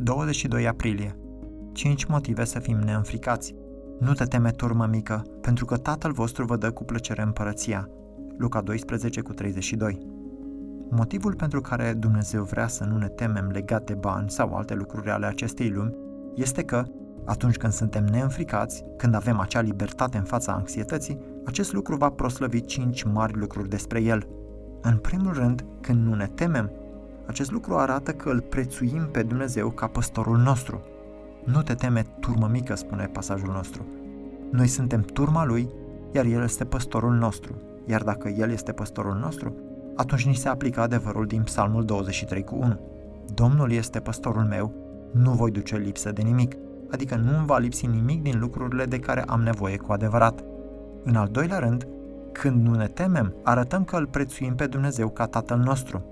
22 aprilie. 5 motive să fim neînfricați. Nu te teme, turmă mică, pentru că Tatăl vostru vă dă cu plăcere împărăția. Luca 12 cu 32. Motivul pentru care Dumnezeu vrea să nu ne temem legat de bani sau alte lucruri ale acestei lumi este că, atunci când suntem neînfricați, când avem acea libertate în fața anxietății, acest lucru va proslăvi cinci mari lucruri despre el. În primul rând, când nu ne temem, acest lucru arată că îl prețuim pe Dumnezeu ca păstorul nostru. Nu te teme, turmă mică, spune pasajul nostru. Noi suntem turma lui, iar el este păstorul nostru. Iar dacă el este păstorul nostru, atunci ni se aplică adevărul din Psalmul 23 cu 1. Domnul este păstorul meu, nu voi duce lipsă de nimic, adică nu îmi va lipsi nimic din lucrurile de care am nevoie cu adevărat. În al doilea rând, când nu ne temem, arătăm că îl prețuim pe Dumnezeu ca Tatăl nostru.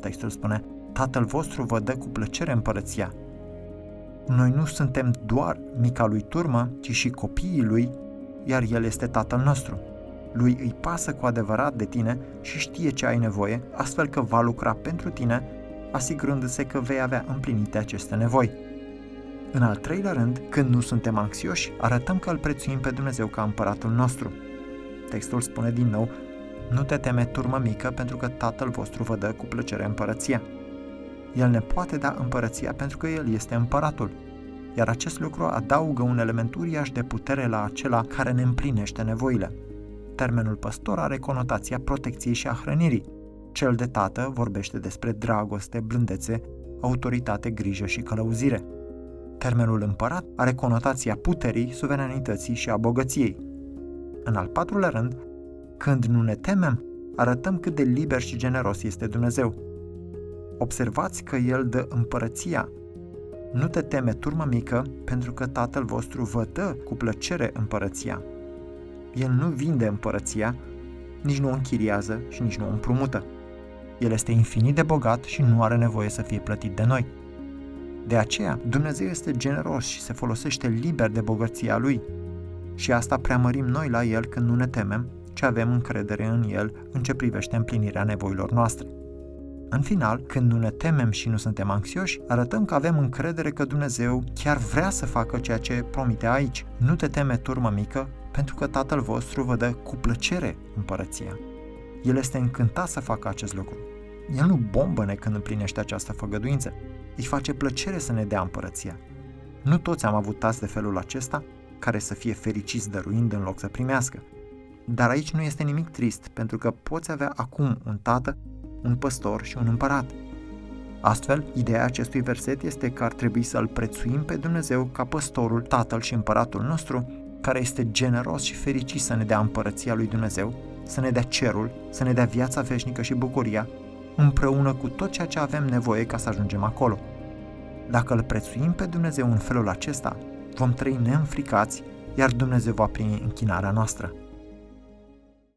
Textul spune, Tatăl vostru vă dă cu plăcere împărăția. Noi nu suntem doar mica lui turmă, ci și copiii lui, iar El este Tatăl nostru. Lui îi pasă cu adevărat de tine și știe ce ai nevoie, astfel că va lucra pentru tine, asigurându-se că vei avea împlinite aceste nevoi. În al treilea rând, când nu suntem anxioși, arătăm că îl prețuim pe Dumnezeu ca împăratul nostru. Textul spune din nou, nu te teme turmă mică pentru că Tatăl vostru vă dă cu plăcere împărăția. El ne poate da împărăția pentru că El este împăratul, iar acest lucru adaugă un element uriaș de putere la acela care ne împlinește nevoile. Termenul păstor are conotația protecției și a hrănirii. Cel de tată vorbește despre dragoste, blândețe, autoritate, grijă și călăuzire. Termenul împărat are conotația puterii, suveranității și a bogăției. În al patrulea rând, când nu ne temem, arătăm cât de liber și generos este Dumnezeu. Observați că El dă împărăția. Nu te teme, turmă mică, pentru că Tatăl vostru vă dă cu plăcere împărăția. El nu vinde împărăția, nici nu o închiriază și nici nu o împrumută. El este infinit de bogat și nu are nevoie să fie plătit de noi. De aceea, Dumnezeu este generos și se folosește liber de bogăția Lui. Și asta preamărim noi la El când nu ne temem, ci avem încredere în El în ce privește împlinirea nevoilor noastre. În final, când nu ne temem și nu suntem anxioși, arătăm că avem încredere că Dumnezeu chiar vrea să facă ceea ce promite aici. Nu te teme, turmă mică, pentru că Tatăl vostru vă dă cu plăcere împărăția. El este încântat să facă acest lucru. El nu bombăne când împlinește această făgăduință. Îi face plăcere să ne dea împărăția. Nu toți am avut tați de felul acesta, care să fie fericiți dăruind în loc să primească. Dar aici nu este nimic trist, pentru că poți avea acum un tată, un păstor și un împărat. Astfel, ideea acestui verset este că ar trebui să-L prețuim pe Dumnezeu ca păstorul, tatăl și împăratul nostru, care este generos și fericit să ne dea împărăția lui Dumnezeu, să ne dea cerul, să ne dea viața veșnică și bucuria, împreună cu tot ceea ce avem nevoie ca să ajungem acolo. Dacă îl prețuim pe Dumnezeu în felul acesta, vom trăi neînfricați, iar Dumnezeu va primi închinarea noastră.